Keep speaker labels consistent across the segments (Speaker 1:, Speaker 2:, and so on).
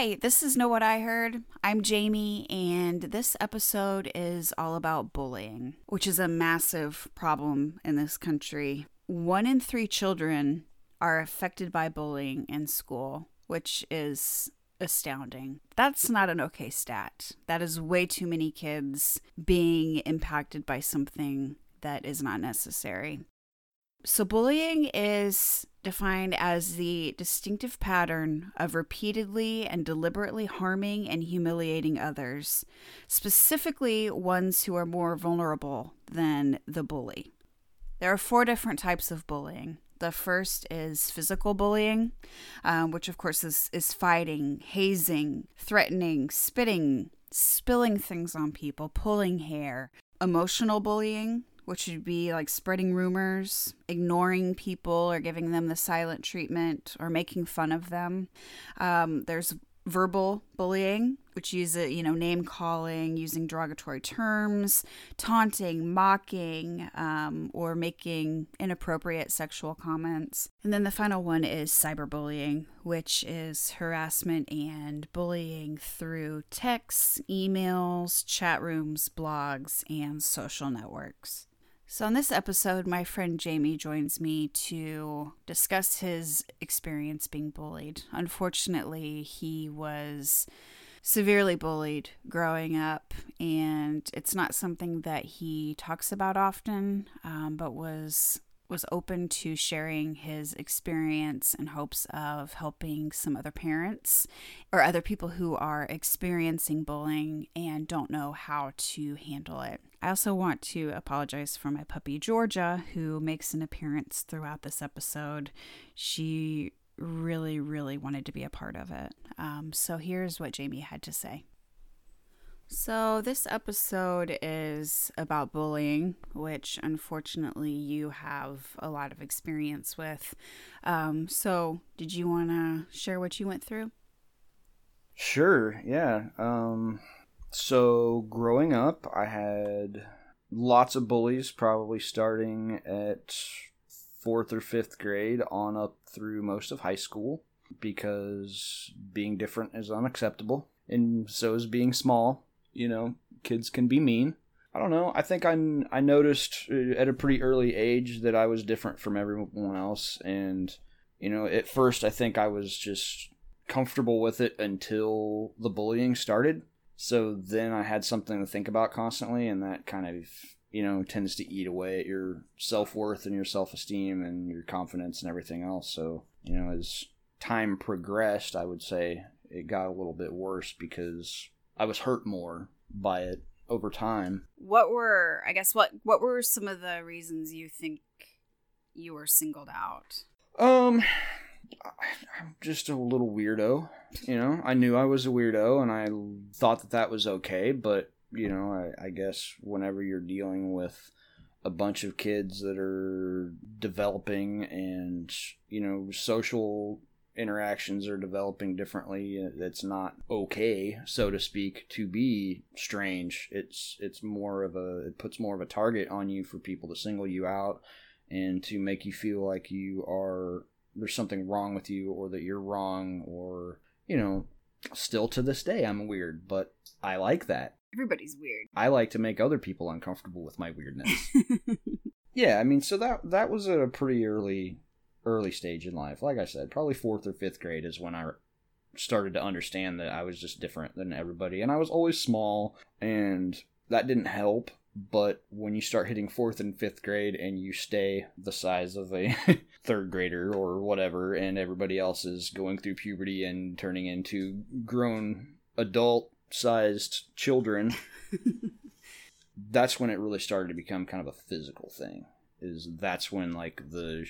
Speaker 1: Hi, this is Know What I Heard. I'm Jamie, and this episode is all about bullying, which is a massive problem in this country. One in three children are affected by bullying in school, which is astounding. That's not an okay stat. That is way too many kids being impacted by something that is not necessary. So, bullying is defined as the distinctive pattern of repeatedly and deliberately harming and humiliating others, specifically ones who are more vulnerable than the bully. There are four different types of bullying. The first is physical bullying, um, which of course is, is fighting, hazing, threatening, spitting, spilling things on people, pulling hair. Emotional bullying, which would be like spreading rumors, ignoring people, or giving them the silent treatment, or making fun of them. Um, there's verbal bullying, which uses you know name calling, using derogatory terms, taunting, mocking, um, or making inappropriate sexual comments. And then the final one is cyberbullying, which is harassment and bullying through texts, emails, chat rooms, blogs, and social networks. So, in this episode, my friend Jamie joins me to discuss his experience being bullied. Unfortunately, he was severely bullied growing up, and it's not something that he talks about often, um, but was was open to sharing his experience in hopes of helping some other parents or other people who are experiencing bullying and don't know how to handle it. I also want to apologize for my puppy Georgia, who makes an appearance throughout this episode. She really, really wanted to be a part of it. Um, so here's what Jamie had to say. So, this episode is about bullying, which unfortunately you have a lot of experience with. Um, so, did you want to share what you went through?
Speaker 2: Sure, yeah. Um, so, growing up, I had lots of bullies, probably starting at fourth or fifth grade on up through most of high school because being different is unacceptable, and so is being small you know, kids can be mean. I don't know. I think I I noticed uh, at a pretty early age that I was different from everyone else, and you know, at first I think I was just comfortable with it until the bullying started. So then I had something to think about constantly, and that kind of you know tends to eat away at your self worth and your self esteem and your confidence and everything else. So you know, as time progressed, I would say it got a little bit worse because I was hurt more by it over time.
Speaker 1: What were I guess what what were some of the reasons you think you were singled out?
Speaker 2: Um I'm just a little weirdo, you know. I knew I was a weirdo and I thought that that was okay, but you know, I, I guess whenever you're dealing with a bunch of kids that are developing and you know social interactions are developing differently it's not okay so to speak to be strange it's it's more of a it puts more of a target on you for people to single you out and to make you feel like you are there's something wrong with you or that you're wrong or you know still to this day i'm weird but i like that
Speaker 1: everybody's weird
Speaker 2: i like to make other people uncomfortable with my weirdness yeah i mean so that that was a pretty early early stage in life. Like I said, probably fourth or fifth grade is when I started to understand that I was just different than everybody. And I was always small, and that didn't help. But when you start hitting fourth and fifth grade and you stay the size of a third grader or whatever, and everybody else is going through puberty and turning into grown adult sized children, that's when it really started to become kind of a physical thing is that's when like the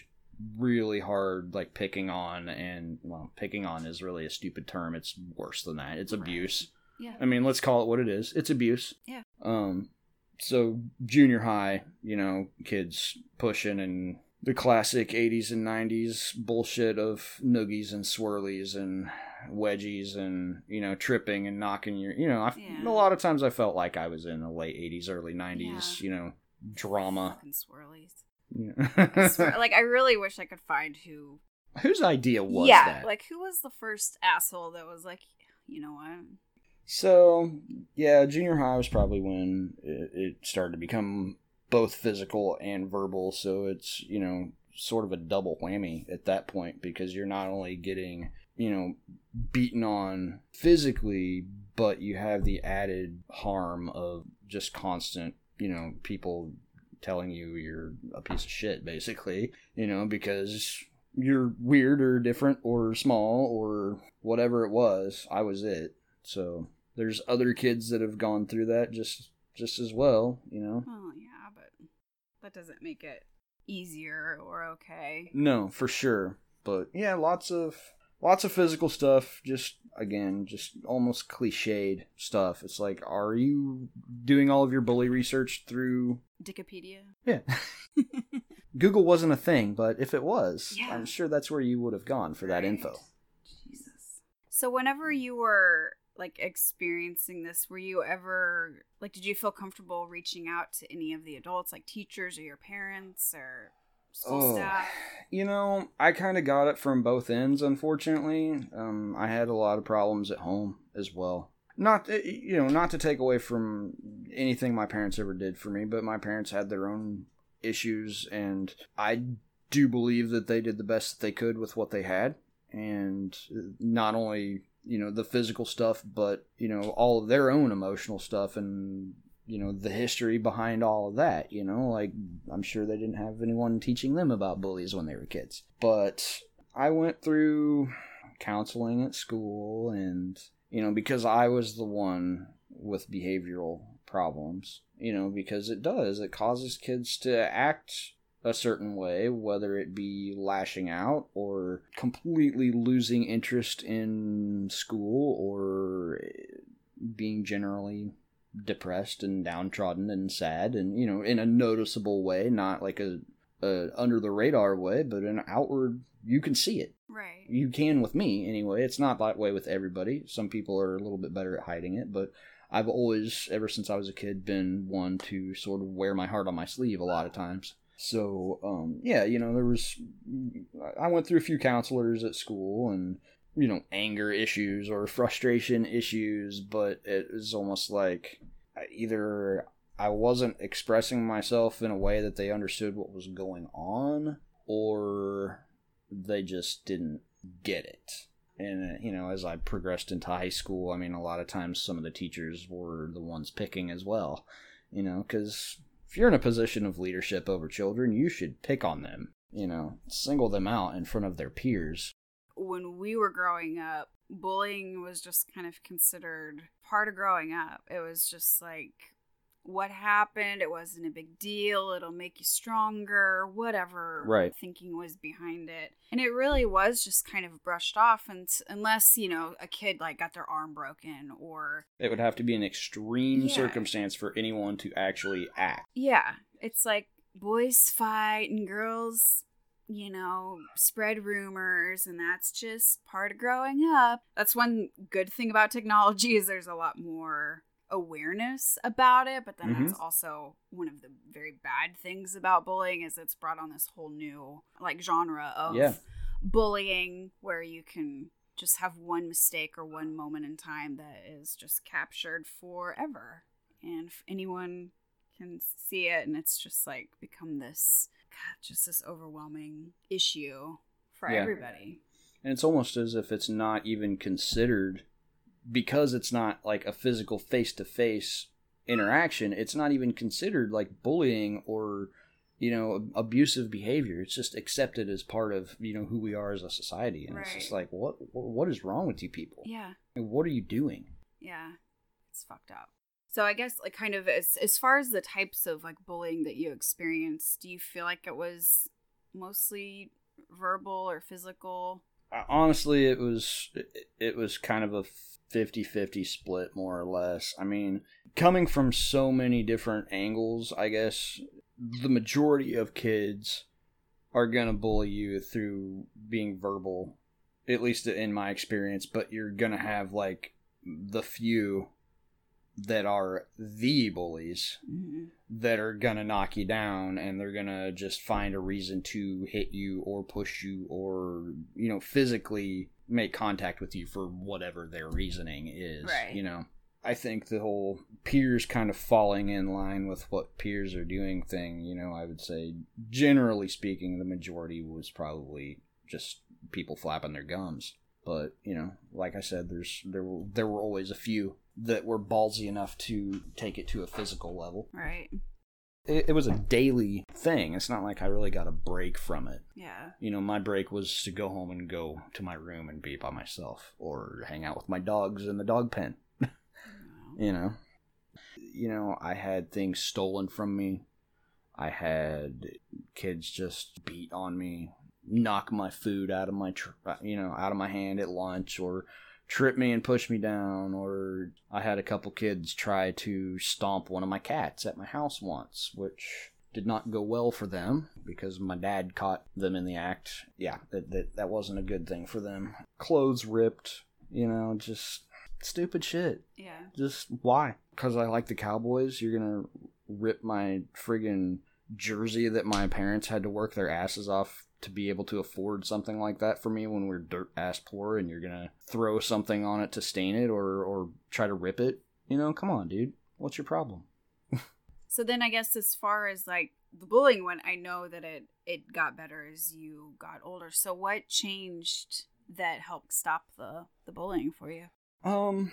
Speaker 2: really hard like picking on and well picking on is really a stupid term it's worse than that it's
Speaker 1: Right.
Speaker 2: abuse
Speaker 1: Yeah.
Speaker 2: i mean let's call it what it is it's abuse
Speaker 1: Yeah.
Speaker 2: um so junior high you know kids pushing and the classic 80s and 90s bullshit of noogies and swirlies and wedgies and you know tripping and knocking your you know
Speaker 1: Yeah.
Speaker 2: a lot of times i felt like i was in the late 80s early 90s
Speaker 1: Yeah.
Speaker 2: you know drama
Speaker 1: Fucking swirlies.
Speaker 2: Yeah.
Speaker 1: I swear, like I really wish I could find who.
Speaker 2: whose idea was
Speaker 1: yeah,
Speaker 2: that
Speaker 1: like who was the first asshole that was like, you know what?
Speaker 2: So, yeah, junior high was probably when it, it started to become both physical and verbal. So it's, you know, sort of a double whammy at that point because you're not only getting, you know, beaten on physically, but you have the added harm of just constant, you know, people telling you you're a piece of shit, basically, you know, because you're weird or different or small or whatever it was. I was it. So there's other kids that have gone through that just just as well, you know.
Speaker 1: Well, yeah, but that doesn't make it easier or okay.
Speaker 2: No, for sure. But yeah, lots of lots of physical stuff. Just again, just almost cliched stuff. It's like, are you doing all of your bully research through?
Speaker 1: Wikipedia.
Speaker 2: Yeah, Google wasn't a thing, but if it was,
Speaker 1: Yeah.
Speaker 2: I'm sure that's where you would have gone for that
Speaker 1: Right.
Speaker 2: info.
Speaker 1: Jesus. So whenever you were like experiencing this, were you ever like did you feel comfortable reaching out to any of the adults, like teachers or your parents or school
Speaker 2: Oh,
Speaker 1: staff?
Speaker 2: You know, I kind of got it from both ends, unfortunately. Um, I had a lot of problems at home as well. Not, eh, you know, not to take away from anything my parents ever did for me, but my parents had their own issues, and I do believe that they did the best that they could with what they had. And uh, not only, you know, the physical stuff, but, you know, all of their own emotional stuff and you know the history behind all of that you know like i'm sure they didn't have anyone teaching them about bullies when they were kids. But i went through counseling at school and you know because i was the one with behavioral problems you know because it does it causes kids to act a certain way whether it be lashing out or completely losing interest in school or being generally depressed and downtrodden and sad and you know in a noticeable way not like a, a under the radar way but an outward you can see it.
Speaker 1: Right.
Speaker 2: you can with me anyway. It's not that way with everybody. Some people are a little bit better at hiding it but i've always ever since i was a kid been one to sort of wear my heart on my sleeve a lot of times so um yeah you know there was i went through a few counselors at school and you know anger issues or frustration issues but it was almost like either i wasn't expressing myself in a way that they understood what was going on or they just didn't get it. And uh, you know as i progressed into high school i mean a lot of times some of the teachers were the ones picking as well you know because if you're in a position of leadership over children you should pick on them you know single them out in front of their peers
Speaker 1: When we were growing up, bullying was just kind of considered part of growing up. It was just like what happened, it wasn't a big deal, it'll make you stronger, whatever
Speaker 2: Right.
Speaker 1: thinking was behind it. And it really was just kind of brushed off and unless, you know, a kid like got their arm broken or
Speaker 2: it would have to be an extreme
Speaker 1: Yeah.
Speaker 2: circumstance for anyone to actually act
Speaker 1: Yeah, it's like boys fight and girls, you know, spread rumors, and that's just part of growing up. That's one good thing about technology is there's a lot more awareness about it, but then that's mm-hmm. also one of the very bad things about bullying is it's brought on this whole new like genre of
Speaker 2: Yeah.
Speaker 1: bullying where you can just have one mistake or one moment in time that is just captured forever and if anyone can see it and it's just like become this god just this overwhelming issue for
Speaker 2: Yeah.
Speaker 1: everybody
Speaker 2: and it's almost as if it's not even considered because it's not like a physical face-to-face interaction it's not even considered like bullying or you know abusive behavior. It's just accepted as part of you know who we are as a society and it's just like what what is wrong with you people?
Speaker 1: Yeah.
Speaker 2: What are you doing?
Speaker 1: Yeah. It's fucked up. So I guess like kind of as as far as the types of like bullying that you experienced, do you feel like it was mostly verbal or physical?
Speaker 2: Uh, honestly, it was it was kind of a 50-50 split more or less. I mean, coming from so many different angles, I guess the majority of kids are going to bully you through being verbal, at least in my experience, but you're going to have like the few that are the bullies mm-hmm. that are gonna knock you down and they're gonna just find a reason to hit you or push you or you know physically make contact with you for whatever their reasoning is right. you know i think the whole peers kind of falling in line with what peers are doing thing you know i would say generally speaking the majority was probably just people flapping their gums but you know like i said there's there were there were always a few that were ballsy enough to take it to a physical level.
Speaker 1: Right.
Speaker 2: It, it, was a daily thing. It's not like I really got a break from it.
Speaker 1: Yeah.
Speaker 2: You know, my break was to go home and go to my room and be by myself or hang out with my dogs in the dog pen. you know. You know, I had things stolen from me. I had kids just beat on me, knock my food out of my, tr- uh, you know, out of my hand at lunch, or trip me and push me down, or I had a couple kids try to stomp one of my cats at my house once, which did not go well for them because my dad caught them in the act. Yeah, that, that, that wasn't a good thing for them. Clothes ripped, you know, just stupid shit.
Speaker 1: Yeah.
Speaker 2: Just why? Because I like the Cowboys, you're gonna rip my friggin' jersey that my parents had to work their asses off to be able to afford something like that for me when we're dirt ass poor and you're gonna throw something on it to stain it or or try to rip it? You know come on dude. What's your problem?
Speaker 1: So then i guess as far as like the bullying one i know that it it got better as you got older. So what changed that helped stop the the bullying for you?
Speaker 2: Um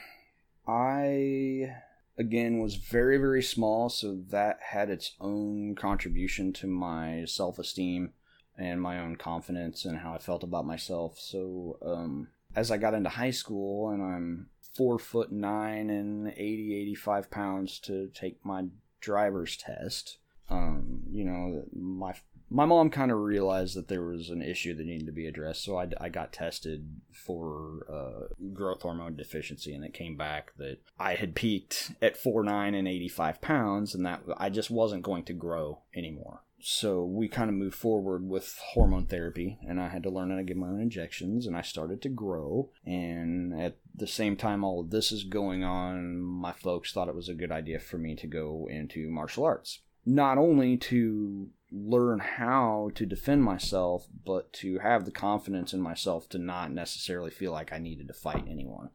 Speaker 2: i again was very very small so that had its own contribution to my self-esteem and my own confidence and how I felt about myself. So um, as I got into high school and I'm four foot nine and 80, 85 pounds to take my driver's test, um, you know, my my mom kind of realized that there was an issue that needed to be addressed, so I, I got tested for uh, growth hormone deficiency, and it came back that I had peaked at four nine and 85 pounds, and that I just wasn't going to grow anymore so we kind of moved forward with hormone therapy and i had to learn how to give my own injections and i started to grow. And at the same time all of this is going on my folks thought it was a good idea for me to go into martial arts. Not only to learn how to defend myself but to have the confidence in myself to not necessarily feel like i needed to fight anyone.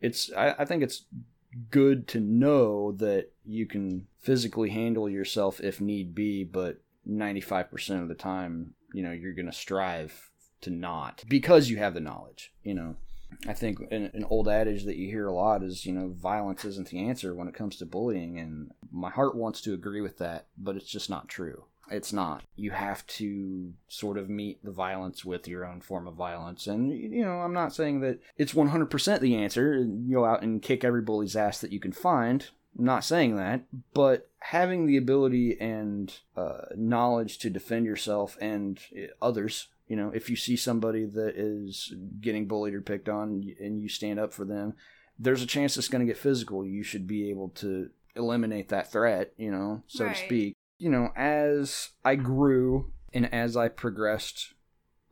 Speaker 2: It's I, I think it's good to know that you can physically handle yourself if need be but 95% of the time, you know, you're going to strive to not because you have the knowledge, you know. I think an, an, old adage that you hear a lot is, you know, violence isn't the answer when it comes to bullying. And my heart wants to agree with that, but it's just not true. It's not. You have to sort of meet the violence with your own form of violence. And, you know, I'm not saying that it's 100% the answer. Go out and kick every bully's ass that you can find. Not saying that, but having the ability and uh, knowledge to defend yourself and uh, others, you know, if you see somebody that is getting bullied or picked on and you stand up for them, there's a chance it's going to get physical. You should be able to eliminate that threat, you know, so right. to speak. You know, as I grew and as I progressed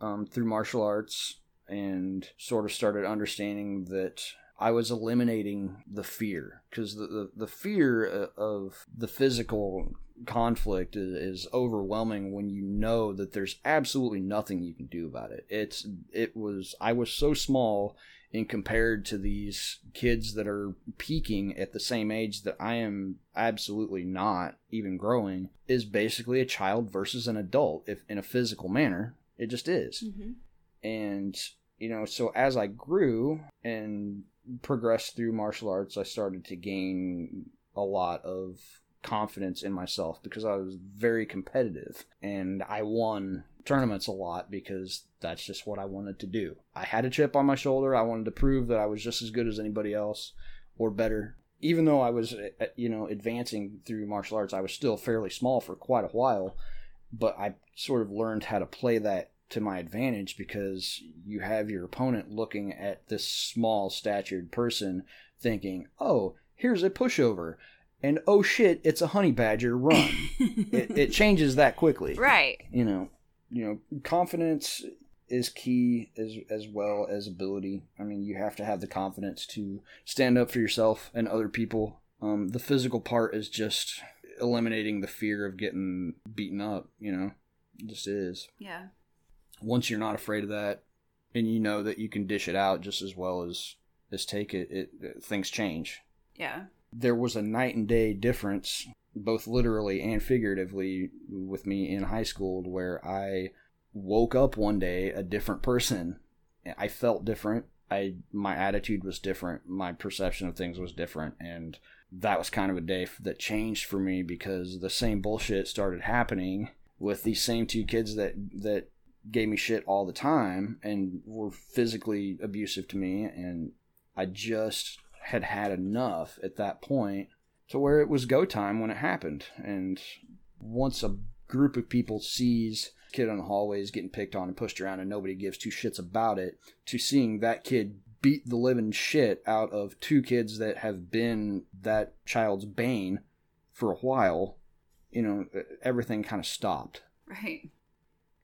Speaker 2: um, through martial arts and sort of started understanding that I was eliminating the fear because the, the, the fear uh, of the physical conflict is, is, overwhelming when you know that there's absolutely nothing you can do about it. It's it was I was so small in compared to these kids that are peaking at the same age that I am absolutely not even growing is basically a child versus an adult if in a physical manner. It just is. Mm-hmm. And you know, so as I grew and progressed through martial arts, I started to gain a lot of confidence in myself because I was very competitive and I won tournaments a lot because that's just what I wanted to do. I had a chip on my shoulder. I wanted to prove that I was just as good as anybody else or better even though I was, uh, you know, advancing through martial arts, I was still fairly small for quite a while. But I sort of learned how to play that to my advantage because you have your opponent looking at this small statured person thinking, oh, here's a pushover. And oh shit, it's a honey badger, run. it, it changes that quickly.
Speaker 1: Right.
Speaker 2: You know, you know, confidence is key as as well as ability. I mean, you have to have the confidence to stand up for yourself and other people. Um, the physical part is just eliminating the fear of getting beaten up. You know, it just is.
Speaker 1: Yeah.
Speaker 2: Once you're not afraid of that, and you know that you can dish it out just as well as as take it, it, it things change.
Speaker 1: Yeah.
Speaker 2: There was a night and day difference, both literally and figuratively, with me in high school, where I woke up one day a different person. I felt different. I my attitude was different. My perception of things was different, and that was kind of a day that changed for me because the same bullshit started happening with these same two kids that that gave me shit all the time and were physically abusive to me and I just had had enough at that point to where it was go time when it happened and once a group of people sees kid on the hallways getting picked on and pushed around and nobody gives two shits about it to seeing that kid beat the living shit out of two kids that have been that child's bane for a while you know everything kind of stopped
Speaker 1: Right.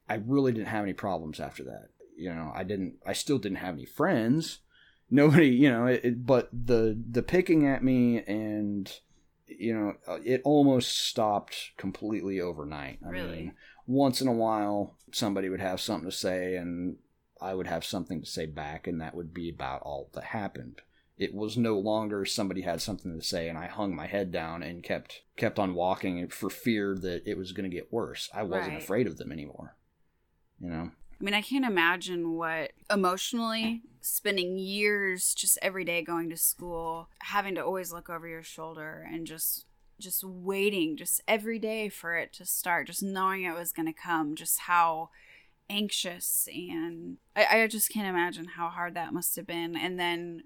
Speaker 2: I really didn't have any problems after that you know i didn't i still didn't have any friends nobody you know it, it, but the the picking at me and you know uh, it almost stopped completely overnight i
Speaker 1: Really?
Speaker 2: mean once in a while somebody would have something to say and I would have something to say back and that would be about all that happened. It was no longer somebody had something to say and I hung my head down and kept kept on walking for fear that it was going to get worse. I wasn't
Speaker 1: Right.
Speaker 2: afraid of them anymore. You know.
Speaker 1: I mean, I can't imagine what emotionally spending years just every day going to school, having to always look over your shoulder and just just waiting just every day for it to start, just knowing it was going to come, just how anxious and I, I just can't imagine how hard that must have been. And then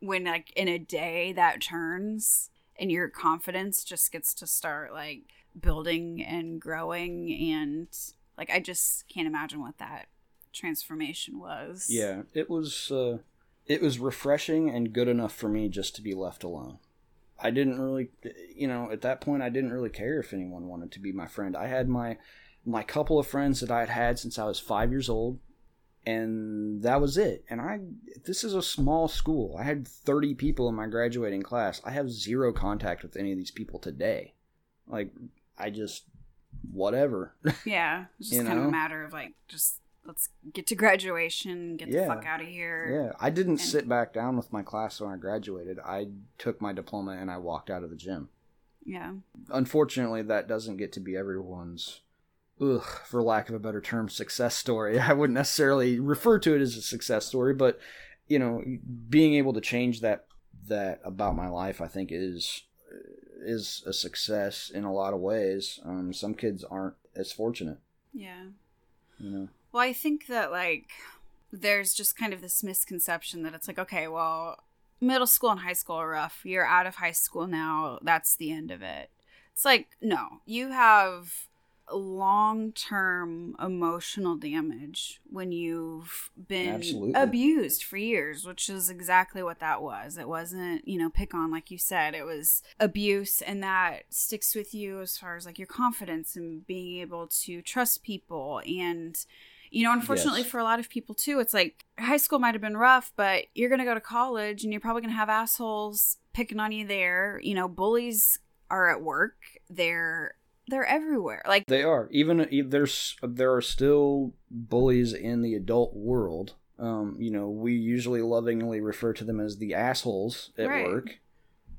Speaker 1: when like in a day that turns and your confidence just gets to start like building and growing and like I just can't imagine what that transformation was.
Speaker 2: Yeah, it was uh it was refreshing and good enough for me just to be left alone. I didn't really you know, at that point I didn't really care if anyone wanted to be my friend. I had my my couple of friends that I had had since I was 5 years old and that was it. And I this is a small school. I had 30 people in my graduating class. I have zero contact with any of these people today. Like I just whatever.
Speaker 1: Yeah. It's just kind of a matter of like just let's get to graduation, get the fuck out of here.
Speaker 2: Yeah, I didn't
Speaker 1: And-
Speaker 2: sit back down with my class when I graduated. I took my diploma and I walked out of the gym.
Speaker 1: Yeah.
Speaker 2: Unfortunately, that doesn't get to be everyone's, ugh, for lack of a better term, success story. I wouldn't necessarily refer to it as a success story, but you know, being able to change that that about my life, I think is is a success in a lot of ways. Um, some kids aren't as fortunate,
Speaker 1: Yeah.
Speaker 2: you know.
Speaker 1: Well, I think that like there's just kind of this misconception that it's like, okay, well, middle school and high school are rough. You're out of high school now. That's the end of it. It's like, no, you have long term emotional damage when you've been
Speaker 2: Absolutely.
Speaker 1: abused for years, which is exactly what that was. It wasn't, you know, pick on, like you said, it was abuse, and that sticks with you as far as like your confidence and being able to trust people. And, you know, unfortunately
Speaker 2: Yes.
Speaker 1: for a lot of people too, it's like high school might have been rough, but you're going to go to college and you're probably going to have assholes picking on you there. You know, bullies are at work. They're they're everywhere. Like
Speaker 2: They are even there's there are still bullies in the adult world. Um, you know, we usually lovingly refer to them as the assholes at
Speaker 1: Right.
Speaker 2: work,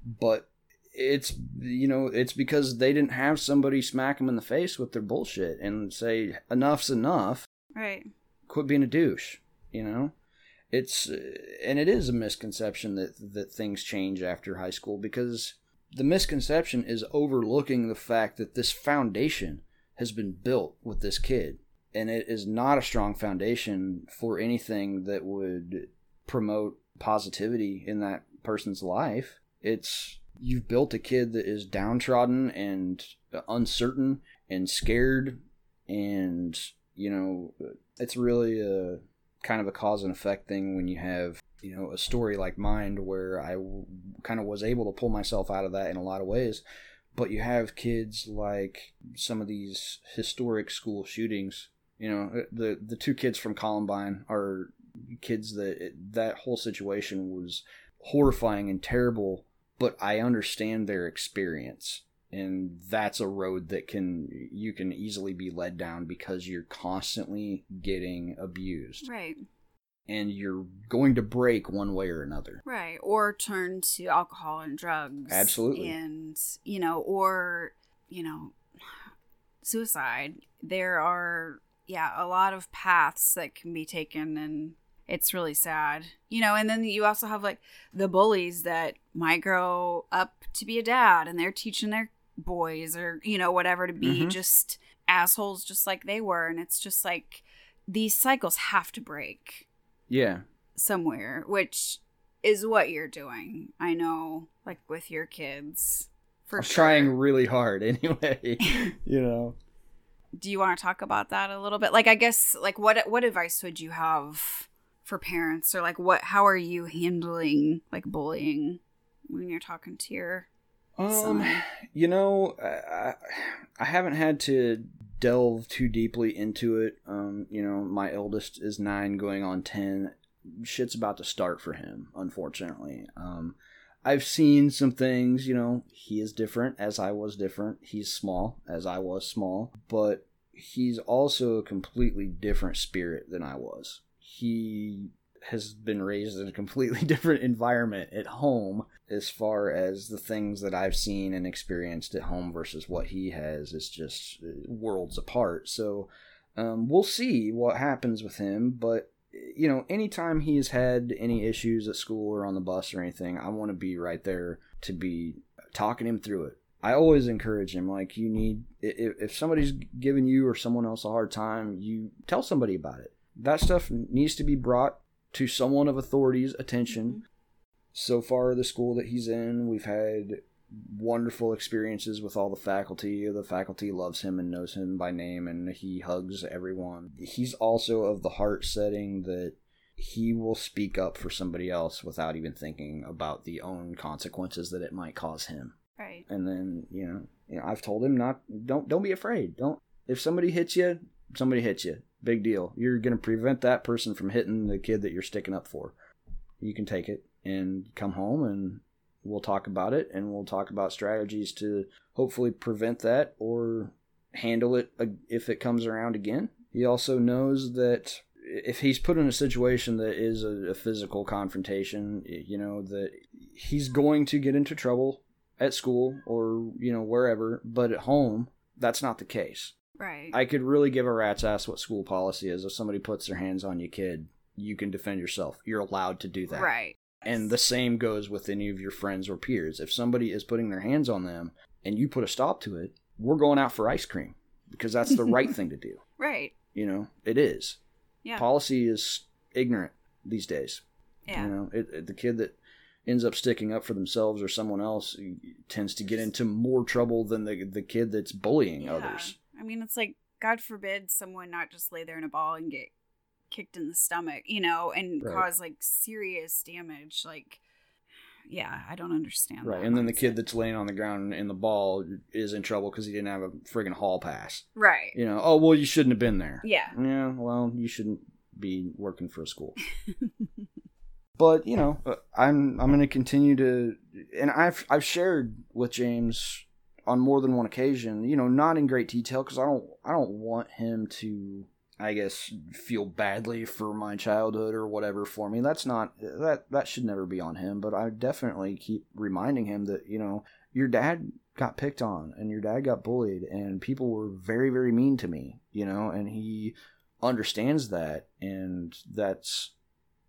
Speaker 2: but it's you know it's because they didn't have somebody smack them in the face with their bullshit and say enough's enough.
Speaker 1: right.
Speaker 2: Quit being a douche. You know, it's and it is a misconception that that things change after high school because the misconception is overlooking the fact that this foundation has been built with this kid and it is not a strong foundation for anything that would promote positivity in that person's life. It's you've built a kid that is downtrodden and uncertain and scared and you know it's really a kind of a cause and effect thing when you have you know a story like mine where I kind of was able to pull myself out of that in a lot of ways. But you have kids like some of these historic school shootings you know uh, the the two kids from Columbine are kids that uh, that whole situation was horrifying and terrible but I understand their experience. And that's a road that can you can easily be led down because you're constantly getting abused.
Speaker 1: Right.
Speaker 2: And you're going to break one way or another
Speaker 1: Right. Or turn to alcohol and drugs.
Speaker 2: Absolutely.
Speaker 1: And, you know, or, you know, suicide. There are, yeah, a lot of paths that can be taken and it's really sad. You know, and then you also have like the bullies that might grow up to be a dad and they're teaching their boys or, you know, whatever to be
Speaker 2: Mhm.
Speaker 1: just assholes just like they were. And it's just like these cycles have to break
Speaker 2: yeah
Speaker 1: somewhere, which is what you're doing. I know, like with your kids. For
Speaker 2: i'm
Speaker 1: sure.
Speaker 2: trying really hard anyway you know
Speaker 1: Do you want to talk about that a little bit? Like, I guess, like, what what advice would you have for parents, or like, what? How are you handling like bullying when you're talking to your
Speaker 2: um
Speaker 1: son?
Speaker 2: you know I- I haven't had to delve too deeply into it. Um you know my eldest is nine going on 10 shit's about to start for him unfortunately. Um i've seen some things you know he is different as i was different. He's small as i was small but he's also a completely different spirit than i was. He has been raised in a completely different environment at home as far as the things that I've seen and experienced at home versus what he has is just uh, worlds apart. So um, we'll see what happens with him. But you know, anytime he's had any issues at school or on the bus or anything, I want to be right there to be talking him through it. I always encourage him like you need if, if somebody's giving you or someone else a hard time, you tell somebody about it. That stuff needs to be brought to someone of authority's attention. Mm-hmm. So far the school that he's in we've had wonderful experiences with all the faculty. The faculty loves him and knows him by name and he hugs everyone. He's also of the heart setting that he will speak up for somebody else without even thinking about the own consequences that it might cause him.
Speaker 1: Right?
Speaker 2: and then you know, you know i've told him not don't don't be afraid. Don't if somebody hits you somebody hits you big deal. You're going to prevent that person from hitting the kid that you're sticking up for. You can take it and come home and we'll talk about it and we'll talk about strategies to hopefully prevent that or handle it if it comes around again. He also knows that if he's put in a situation that is a, a physical confrontation you know that he's going to get into trouble at school or you know wherever but at home that's not the case
Speaker 1: Right.
Speaker 2: i could really give a rat's ass what school policy is if somebody puts their hands on your kid you can defend yourself you're allowed to do that
Speaker 1: right.
Speaker 2: and the same goes with any of your friends or peers if somebody is putting their hands on them and you put a stop to it we're going out for ice cream because that's the right thing to do
Speaker 1: Right.
Speaker 2: you know it is
Speaker 1: Yeah.
Speaker 2: policy is ignorant these days
Speaker 1: yeah.
Speaker 2: you know, it, it- the kid that ends up sticking up for themselves or someone else tends to get into more trouble than the the kid that's bullying
Speaker 1: Yeah.
Speaker 2: others.
Speaker 1: I mean, it's like God forbid someone not just lay there in a ball and get kicked in the stomach, you know, and
Speaker 2: Right.
Speaker 1: cause like serious damage. Like, yeah, I don't understand.
Speaker 2: Right, and then the kid that's laying on the ground in the ball is in trouble because he didn't have a friggin' hall pass.
Speaker 1: right,
Speaker 2: You know, oh well, you shouldn't have been there.
Speaker 1: yeah,
Speaker 2: Yeah, well, you shouldn't be working for a school. but you know, uh, I'm I'm going to continue to, and I've I've shared with James on more than one occasion. You know, not in great detail because I don't I don't want him to. I guess feel badly for my childhood or whatever for me. That's not that that should never be on him. But I definitely keep reminding him that you know your dad got picked on and your dad got bullied and people were very very mean to me. You know, and he understands that and that's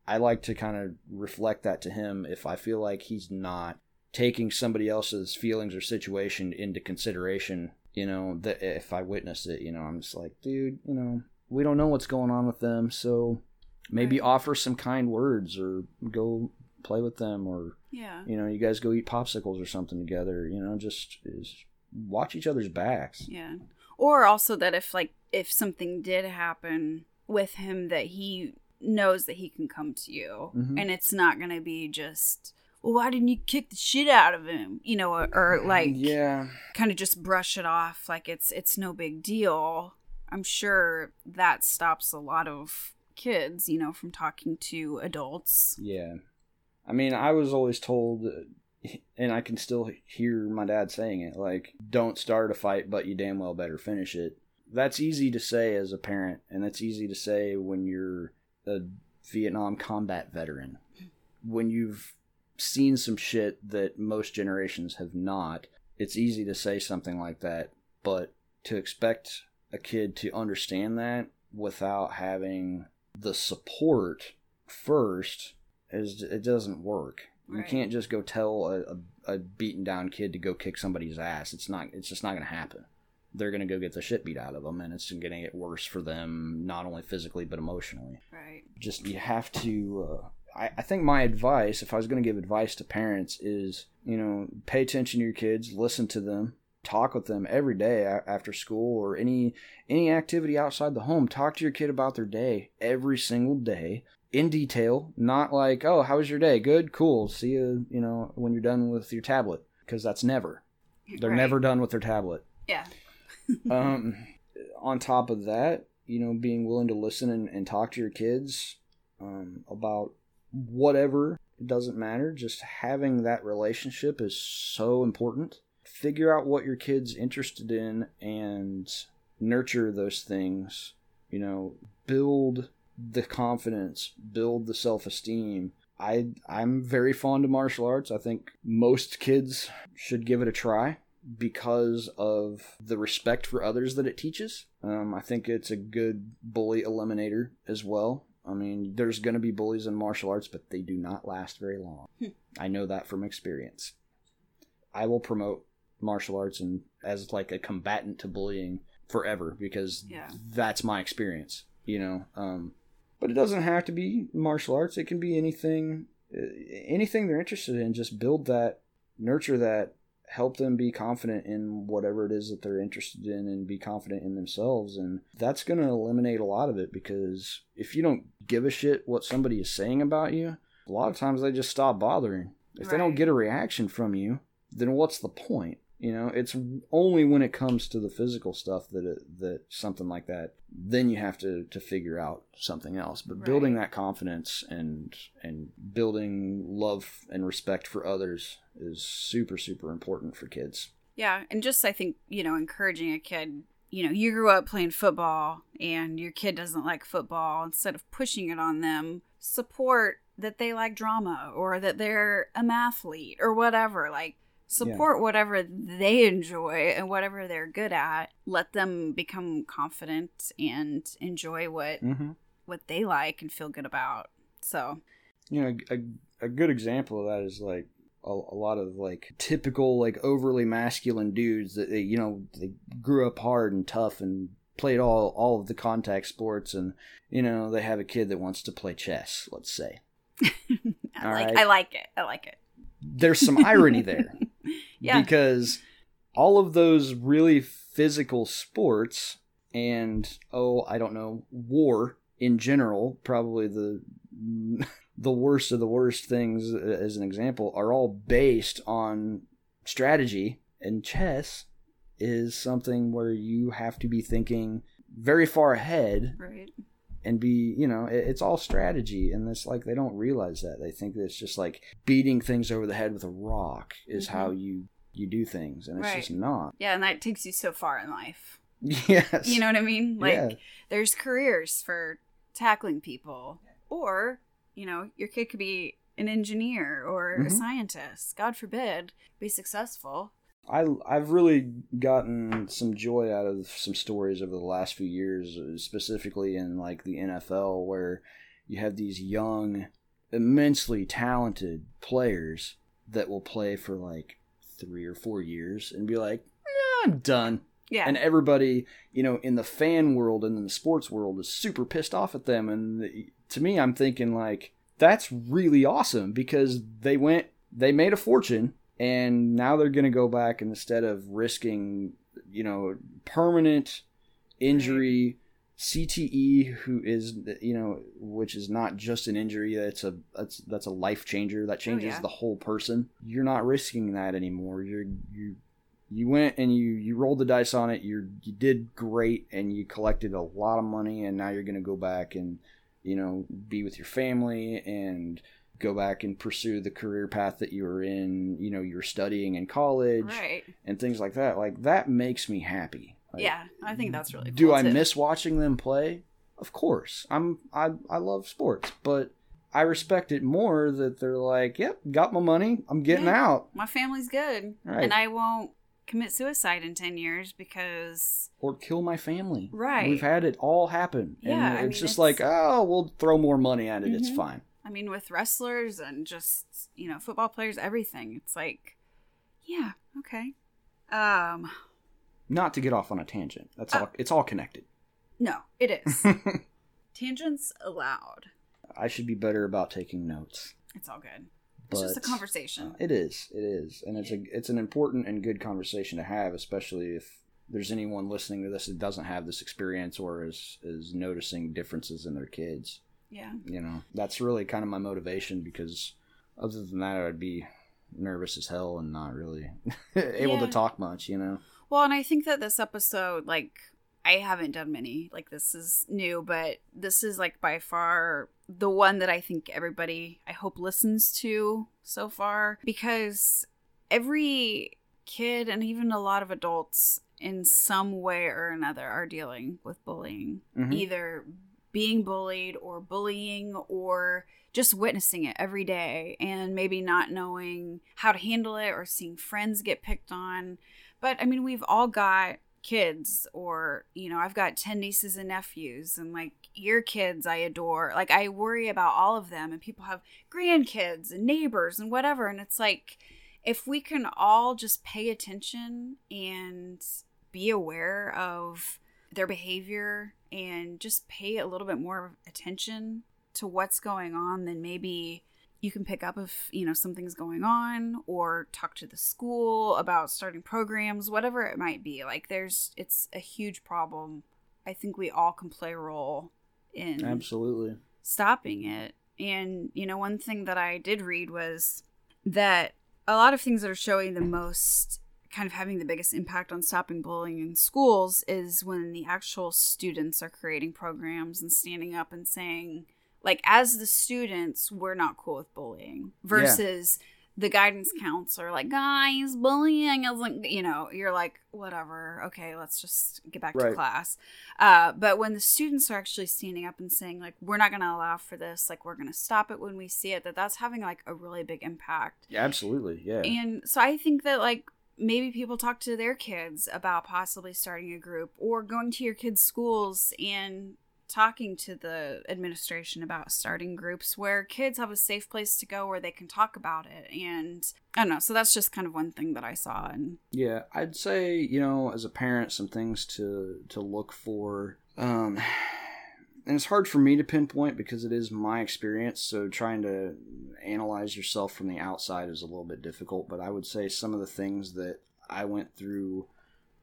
Speaker 2: I like to kind of reflect that to him if I feel like he's not taking somebody else's feelings or situation into consideration, you know, that if I witness it, you know, I'm just like, dude, you know, we don't know what's going on with them, so maybe
Speaker 1: Right.
Speaker 2: offer some kind words or go play with them or
Speaker 1: Yeah.
Speaker 2: You know, you guys go eat popsicles or something together. You know, just is watch each other's backs.
Speaker 1: Yeah. Or also that if like if something did happen with him that he knows that he can come to you
Speaker 2: Mhm.
Speaker 1: and it's not going to be just well, why didn't you kick the shit out of him? You know, or, or mm, like
Speaker 2: yeah,
Speaker 1: kind of just brush it off like it's it's no big deal. I'm sure that stops a lot of kids, you know, from talking to adults.
Speaker 2: yeah. I mean, I was always told, and I can still hear my dad saying it, like, "Don't start a fight, but you damn well better finish it." That's easy to say as a parent, and that's easy to say when you're a Vietnam combat veteran. When you've seen some shit that most generations have not, it's easy to say something like that, but to expect a kid to understand that without having the support first is it doesn't work. You can't just go tell a, a, a beaten down kid to go kick somebody's ass. It's not. It's just not going to happen. They're going to go get the shit beat out of them, and it's going to get worse for them, not only physically but emotionally
Speaker 1: Right.
Speaker 2: just you have to uh, I, I think my advice if i was going to give advice to parents is you know pay attention to your kids listen to them talk with them every day after school or any any activity outside the home talk to your kid about their day every single day in detail not like oh how was your day good cool see you you know when you're done with your tablet because that's never they're
Speaker 1: Right.
Speaker 2: never done with their tablet
Speaker 1: Yeah.
Speaker 2: um, on top of that, you know, being willing to listen and, and talk to your kids um, about whatever, it doesn't matter. Just having that relationship is so important. Figure out what your kid's interested in and nurture those things. You know, build the confidence, build the self esteem. I I'm very fond of martial arts. I think most kids should give it a try because of the respect for others that it teaches. Um, I think it's a good bully eliminator as well. I mean, there's going to be bullies in martial arts, but they do not last very long. I know that from experience. I will promote martial arts and as like a combatant to bullying forever because
Speaker 1: Yeah.
Speaker 2: that's my experience. You know, um, but it doesn't have to be martial arts. It can be anything, uh, anything they're interested in. Just build that, nurture that, help them be confident in whatever it is that they're interested in, and be confident in themselves. And that's going to eliminate a lot of it because if you don't give a shit what somebody is saying about you, a lot of times they just stop bothering. If they don't get a reaction from you, then what's the point? You know, it's only when it comes to the physical stuff that it, that something like that, then you have to to figure out something else. But building that confidence and and building love and respect for others is super super important for kids.
Speaker 1: Yeah, and just I think, you know, encouraging a kid, you know, you grew up playing football and your kid doesn't like football, instead of pushing it on them, support that they like drama or that they're a mathlete or whatever. Like support whatever they enjoy and whatever they're good at. Let them become confident and enjoy what
Speaker 2: Mm-hmm.
Speaker 1: what they like and feel good about. So,
Speaker 2: you know a, a good example of that is like a, a lot of like typical like overly masculine dudes that they, you know they grew up hard and tough and played all all of the contact sports and you know they have a kid that wants to play chess let's say
Speaker 1: I
Speaker 2: All
Speaker 1: like
Speaker 2: right.
Speaker 1: I like it. I like it.
Speaker 2: there's some irony there
Speaker 1: Yeah.
Speaker 2: because all of those really physical sports and oh i don't know war in general probably the the worst of the worst things uh, as an example are all based on strategy and chess is something where you have to be thinking very far ahead
Speaker 1: Right.
Speaker 2: And be you know it- it's all strategy and it's like they don't realize that they think that it's just like beating things over the head with a rock is
Speaker 1: Mhm.
Speaker 2: how you you do things and it's
Speaker 1: Right.
Speaker 2: just not
Speaker 1: Yeah, and that takes you so far in life.
Speaker 2: yes
Speaker 1: You know what I mean? Like
Speaker 2: Yeah.
Speaker 1: there's careers for tackling people or, you know, your kid could be an engineer or
Speaker 2: Mhm.
Speaker 1: a scientist. God forbid, be successful.
Speaker 2: I I've really gotten some joy out of some stories over the last few years, uh, specifically in like the NFL, where you have these young, immensely talented players that will play for like three or four years and be like, "Nah, I'm done.
Speaker 1: Yeah.
Speaker 2: And everybody, you know, in the fan world and in the sports world is super pissed off at them. And to me, I'm thinking like, that's really awesome because they went they made a fortune and now they're going to go back and instead of risking you know permanent injury CTE who is you know which is not just an injury that's a that's that's a life changer. That oh, changes
Speaker 1: yeah.
Speaker 2: the whole person. You're not risking that anymore. You're you you went and you you rolled the dice on it. You you did great and you collected a lot of money and now you're going to go back and you know be with your family and go back and pursue the career path that you were in you know you're studying in college
Speaker 1: Right.
Speaker 2: and things like that like that makes me happy Like,
Speaker 1: yeah, I think that's really.
Speaker 2: do I
Speaker 1: too.
Speaker 2: miss watching them play? Of course. I'm I I love sports, but I respect it more that they're like, "Yep, got my money. I'm getting
Speaker 1: Yeah.
Speaker 2: out."
Speaker 1: My family's good,
Speaker 2: Right.
Speaker 1: and I won't commit suicide in ten years because
Speaker 2: Or kill my family.
Speaker 1: Right.
Speaker 2: We've had it all happen.
Speaker 1: Yeah,
Speaker 2: and
Speaker 1: I
Speaker 2: it's
Speaker 1: mean,
Speaker 2: just
Speaker 1: it's-
Speaker 2: like, "Oh, we'll throw more money at it. It's
Speaker 1: Mhm.
Speaker 2: fine."
Speaker 1: I mean, with wrestlers and just you know football players, everything. It's like, yeah, okay. Um,
Speaker 2: Not to get off on a tangent. That's
Speaker 1: Uh,
Speaker 2: all it's all connected.
Speaker 1: no, it is tangents allowed.
Speaker 2: I should be better about taking notes.
Speaker 1: It's all good. It's just a
Speaker 2: but-
Speaker 1: conversation.
Speaker 2: It is. It is, and it's a it's an important and good conversation to have, especially if there's anyone listening to this that doesn't have this experience or is is noticing differences in their kids.
Speaker 1: Yeah.
Speaker 2: You know, that's really kind of my motivation because other than that, I'd be nervous as hell and not really able to talk much. You know.
Speaker 1: Well, and I think that this episode, like, I haven't done many. Like, this is new, but this is, like, by far the one that I think everybody, I hope, listens to so far because every kid and even a lot of adults in some way or another are dealing with bullying.
Speaker 2: Mhm.
Speaker 1: Either being bullied or bullying or just witnessing it every day and maybe not knowing how to handle it or seeing friends get picked on. But I mean, we've all got kids, or, you know, I've got 10 nieces and nephews, and like your kids I adore. Like, I worry about all of them, and people have grandkids and neighbors and whatever. And it's like, if we can all just pay attention and be aware of their behavior and just pay a little bit more attention to what's going on, then maybe you can pick up if you know something's going on or talk to the school about starting programs whatever it might be like there's it's a huge problem i think we all can play a role in
Speaker 2: Absolutely.
Speaker 1: stopping it. And, you know, one thing that I did read was that a lot of things that are showing the most kind of having the biggest impact on stopping bullying in schools is when the actual students are creating programs and standing up and saying, like, as the students, we're not cool with bullying versus the guidance counselor, like, guys, bullying isn't, you know, you're like, whatever, okay, let's just get back to class. Uh, but when the students are actually standing up and saying, like, we're not going to allow for this, like, we're going to stop it when we see it, that that's having, like, a really big impact.
Speaker 2: Yeah, absolutely. Yeah.
Speaker 1: And so I think that, like, maybe people talk to their kids about possibly starting a group or going to your kids' schools and talking to the administration about starting groups where kids have a safe place to go where they can talk about it. And I don't know. So that's just kind of one thing that I saw. And
Speaker 2: Yeah, I'd say you know, as a parent, some things to to look for. Um, and it's hard for me to pinpoint because it is my experience. So trying to analyze yourself from the outside is a little bit difficult. But I would say some of the things that I went through,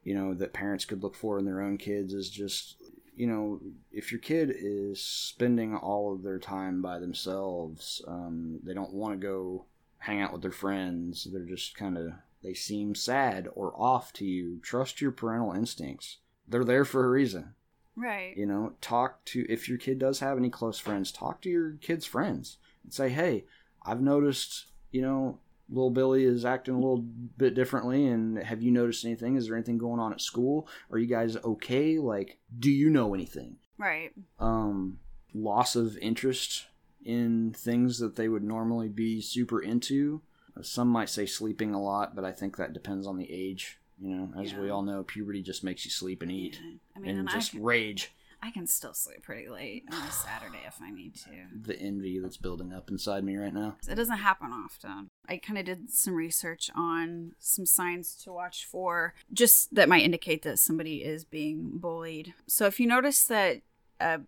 Speaker 2: you know, that parents could look for in their own kids is just you know, if your kid is spending all of their time by themselves, um, they don't want to go hang out with their friends. They're just kind of they seem sad or off to you. Trust your parental instincts. They're there for a reason.
Speaker 1: Right.
Speaker 2: You know, talk to if your kid does have any close friends, talk to your kid's friends and say, "Hey, I've noticed, you know, little Billy is acting a little bit differently and have you noticed anything? Is there anything going on at school? Are you guys okay? Like, do you know anything?"
Speaker 1: Right.
Speaker 2: um, loss of interest in things that they would normally be super into. Some might say sleeping a lot, but I think that depends on the age. You know, as we all know, puberty just makes you sleep and eat
Speaker 1: I mean,
Speaker 2: and
Speaker 1: and
Speaker 2: just
Speaker 1: can,
Speaker 2: rage.
Speaker 1: I can still sleep pretty late on a Saturday if I need to.
Speaker 2: The envy that's building up inside me right now.
Speaker 1: It doesn't happen often. I kind of did some research on some signs to watch for, just that might indicate that somebody is being bullied. So if you notice that, uh,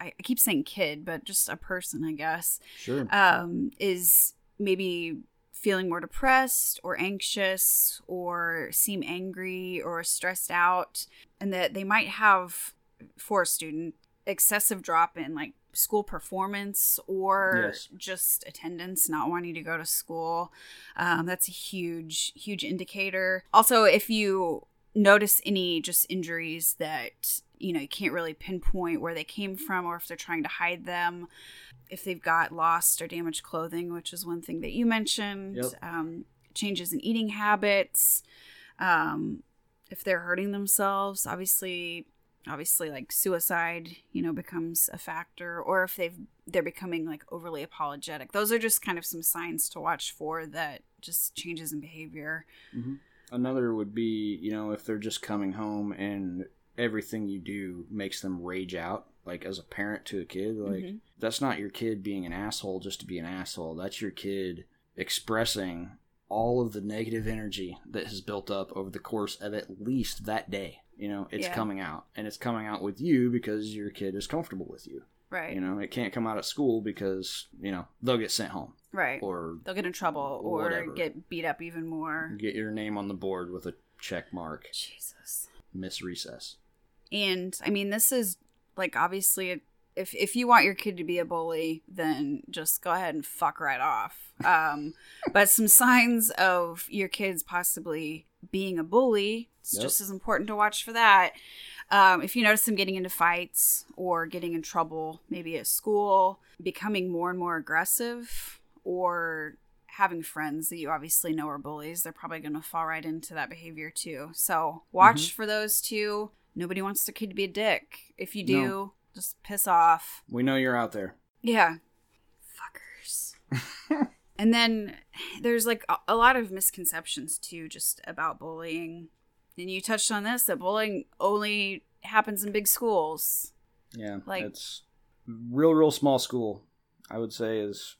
Speaker 1: I I keep saying kid, but just a person, I guess,
Speaker 2: Sure.
Speaker 1: um, is maybe feeling more depressed or anxious or seem angry or stressed out, and that they might have, for a student, excessive drop in like school performance or
Speaker 2: Yes.
Speaker 1: just attendance, not wanting to go to school. Um, that's a huge, huge indicator. Also, if you notice any just injuries that you know you can't really pinpoint where they came from or if they're trying to hide them if they've got lost or damaged clothing which is one thing that you mentioned
Speaker 2: Yep.
Speaker 1: um, changes in eating habits um, if they're hurting themselves obviously obviously like suicide you know becomes a factor or if they've they're becoming like overly apologetic. Those are just kind of some signs to watch for that just changes in behavior.
Speaker 2: Another would be, you know, if they're just coming home and everything you do makes them rage out, like as a parent to a kid, like
Speaker 1: Mhm.
Speaker 2: that's not your kid being an asshole just to be an asshole. That's your kid expressing all of the negative energy that has built up over the course of at least that day. You know, it's
Speaker 1: Yeah.
Speaker 2: coming out. And it's coming out with you because your kid is comfortable with you.
Speaker 1: right
Speaker 2: You know, it can't come out at school because, you know, they'll get sent home
Speaker 1: right
Speaker 2: or
Speaker 1: they'll get in trouble or
Speaker 2: Whatever.
Speaker 1: get beat up even more
Speaker 2: get your name on the board with a check mark.
Speaker 1: jesus
Speaker 2: Miss recess.
Speaker 1: And i mean this is like obviously if if you want your kid to be a bully then just go ahead and fuck right off. Um but some signs of your kids possibly being a bully it's
Speaker 2: Yep.
Speaker 1: just as important to watch for that. Um, if you notice them getting into fights or getting in trouble maybe at school becoming more and more aggressive or having friends that you obviously know are bullies they're probably going to fall right into that behavior too. So watch for those two nobody wants their kid to be a dick if you do
Speaker 2: No.
Speaker 1: just piss off
Speaker 2: We know you're out there.
Speaker 1: yeah fuckers and then there's like a, a lot of misconceptions too just about bullying and you touched on this that bullying only happens in big schools
Speaker 2: Yeah,
Speaker 1: Like-
Speaker 2: it's real, real small school. I would say is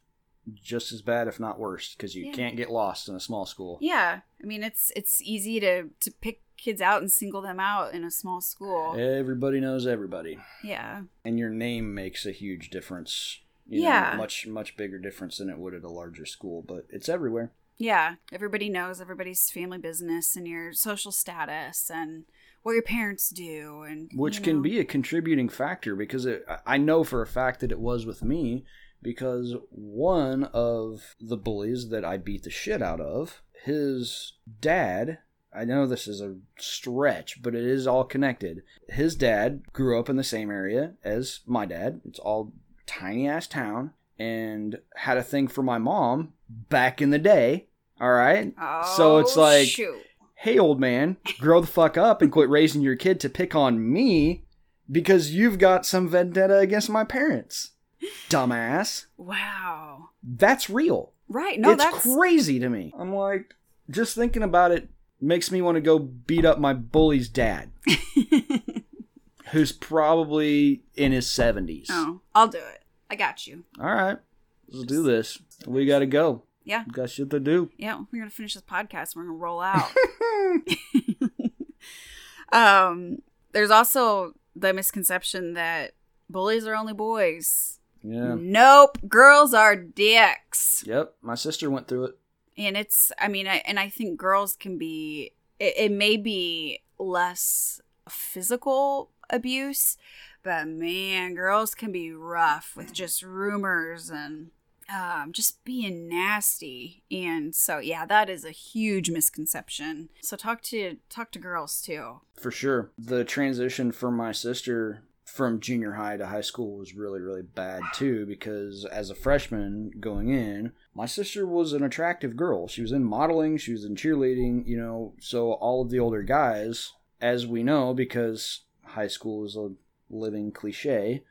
Speaker 2: just as bad, if not worse, because you
Speaker 1: Yeah.
Speaker 2: can't get lost in a small school.
Speaker 1: yeah i mean it's it's easy to to pick kids out and single them out in a small school
Speaker 2: Everybody knows everybody,
Speaker 1: yeah
Speaker 2: and your name makes a huge difference. You
Speaker 1: Yeah.
Speaker 2: know, much much bigger difference than it would at a larger school, but it's everywhere.
Speaker 1: Yeah, everybody knows everybody's family business and your social status and what your parents do and
Speaker 2: which
Speaker 1: you
Speaker 2: can be a contributing factor because it, I know for a fact that it was with me because one of the bullies that I beat the shit out of, his dad, I know this is a stretch, but it is all connected. His dad grew up in the same area as my dad. It's all tiny ass town and had a thing for my mom back in the day. All right.
Speaker 1: Oh,
Speaker 2: so it's like
Speaker 1: shoot.
Speaker 2: hey, old man, grow the fuck up and quit raising your kid to pick on me because you've got some vendetta against my parents. Dumbass.
Speaker 1: Wow.
Speaker 2: That's real.
Speaker 1: Right. No,
Speaker 2: it's
Speaker 1: that's
Speaker 2: crazy to me. I'm like, just thinking about it makes me want to go beat up my bully's dad, who's probably in his 70s.
Speaker 1: Oh, I'll do it. I got you.
Speaker 2: All right, let's do this. We got to go.
Speaker 1: Yeah.
Speaker 2: Got shit to do.
Speaker 1: Yeah, we're gonna finish this podcast. We're gonna roll out. um, there's also the misconception that bullies are only boys.
Speaker 2: Yeah.
Speaker 1: Nope, girls are dicks.
Speaker 2: Yep. My sister went through it.
Speaker 1: And it's i mean I, and i think girls can be it, it may be less physical abuse but man girls can be rough with just rumors and um, just being nasty. And so yeah that is a huge misconception. So talk to talk to girls too.
Speaker 2: For sure. The transition for my sister from junior high to high school was really, really bad too because as a freshman going in, my sister was an attractive girl. She was in modeling, she was in cheerleading, you know, so all of the older guys, as we know, because high school is a living cliche,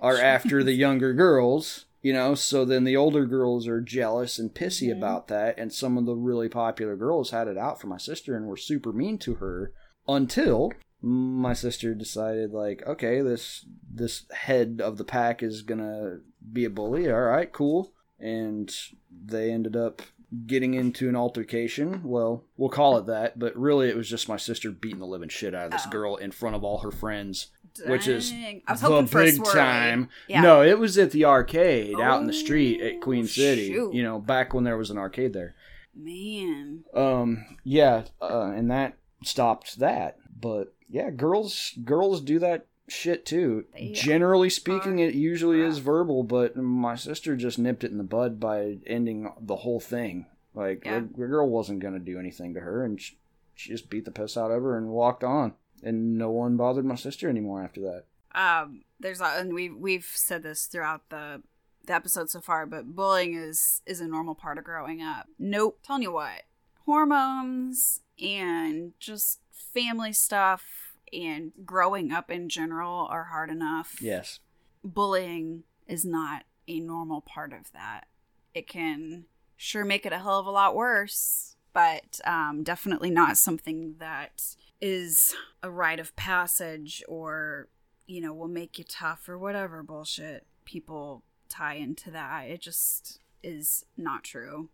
Speaker 2: are after the younger girls. You know, so then the older girls are jealous and pissy
Speaker 1: Mhm.
Speaker 2: about that, and some of the really popular girls had it out for my sister and were super mean to her until my sister decided like okay this this head of the pack is gonna be a bully all right cool and they ended up getting into an altercation well we'll call it that but really it was just my sister beating the living shit out of this
Speaker 1: Oh.
Speaker 2: girl in front of all her friends Which is
Speaker 1: Dang. i was
Speaker 2: the
Speaker 1: hoping for a
Speaker 2: big time
Speaker 1: yeah
Speaker 2: no it was at the arcade out in the street
Speaker 1: Oh,
Speaker 2: at queen city
Speaker 1: shoot.
Speaker 2: you know back when there was an arcade there
Speaker 1: Man.
Speaker 2: Um, yeah, uh, and that stopped that. But yeah, girls girls do that shit too.
Speaker 1: They
Speaker 2: Generally speaking, it usually is verbal, but my sister just nipped it in the bud by ending the whole thing. Like
Speaker 1: Yeah.
Speaker 2: the, the girl wasn't gonna do anything to her, and she, she just beat the piss out of her and walked on. And no one bothered my sister anymore after that.
Speaker 1: um there's a, and we've we've said this throughout the the episode so far but bullying is is a normal part of growing up nope telling you what hormones and just family stuff and growing up in general are hard enough.
Speaker 2: Yes.
Speaker 1: bullying is not a normal part of that. It can sure make it a hell of a lot worse but um, definitely not something that is a rite of passage or you know will make you tough or whatever bullshit people tie into that. It just is not true.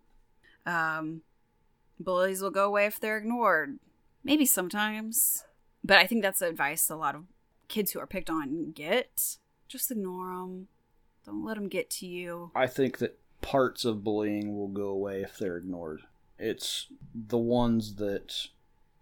Speaker 1: Um, bullies will go away if they're ignored. Maybe sometimes but i think that's the advice a lot of kids who are picked on get just ignore them don't let them get to you
Speaker 2: I think that parts of bullying will go away if they're ignored. It's the ones that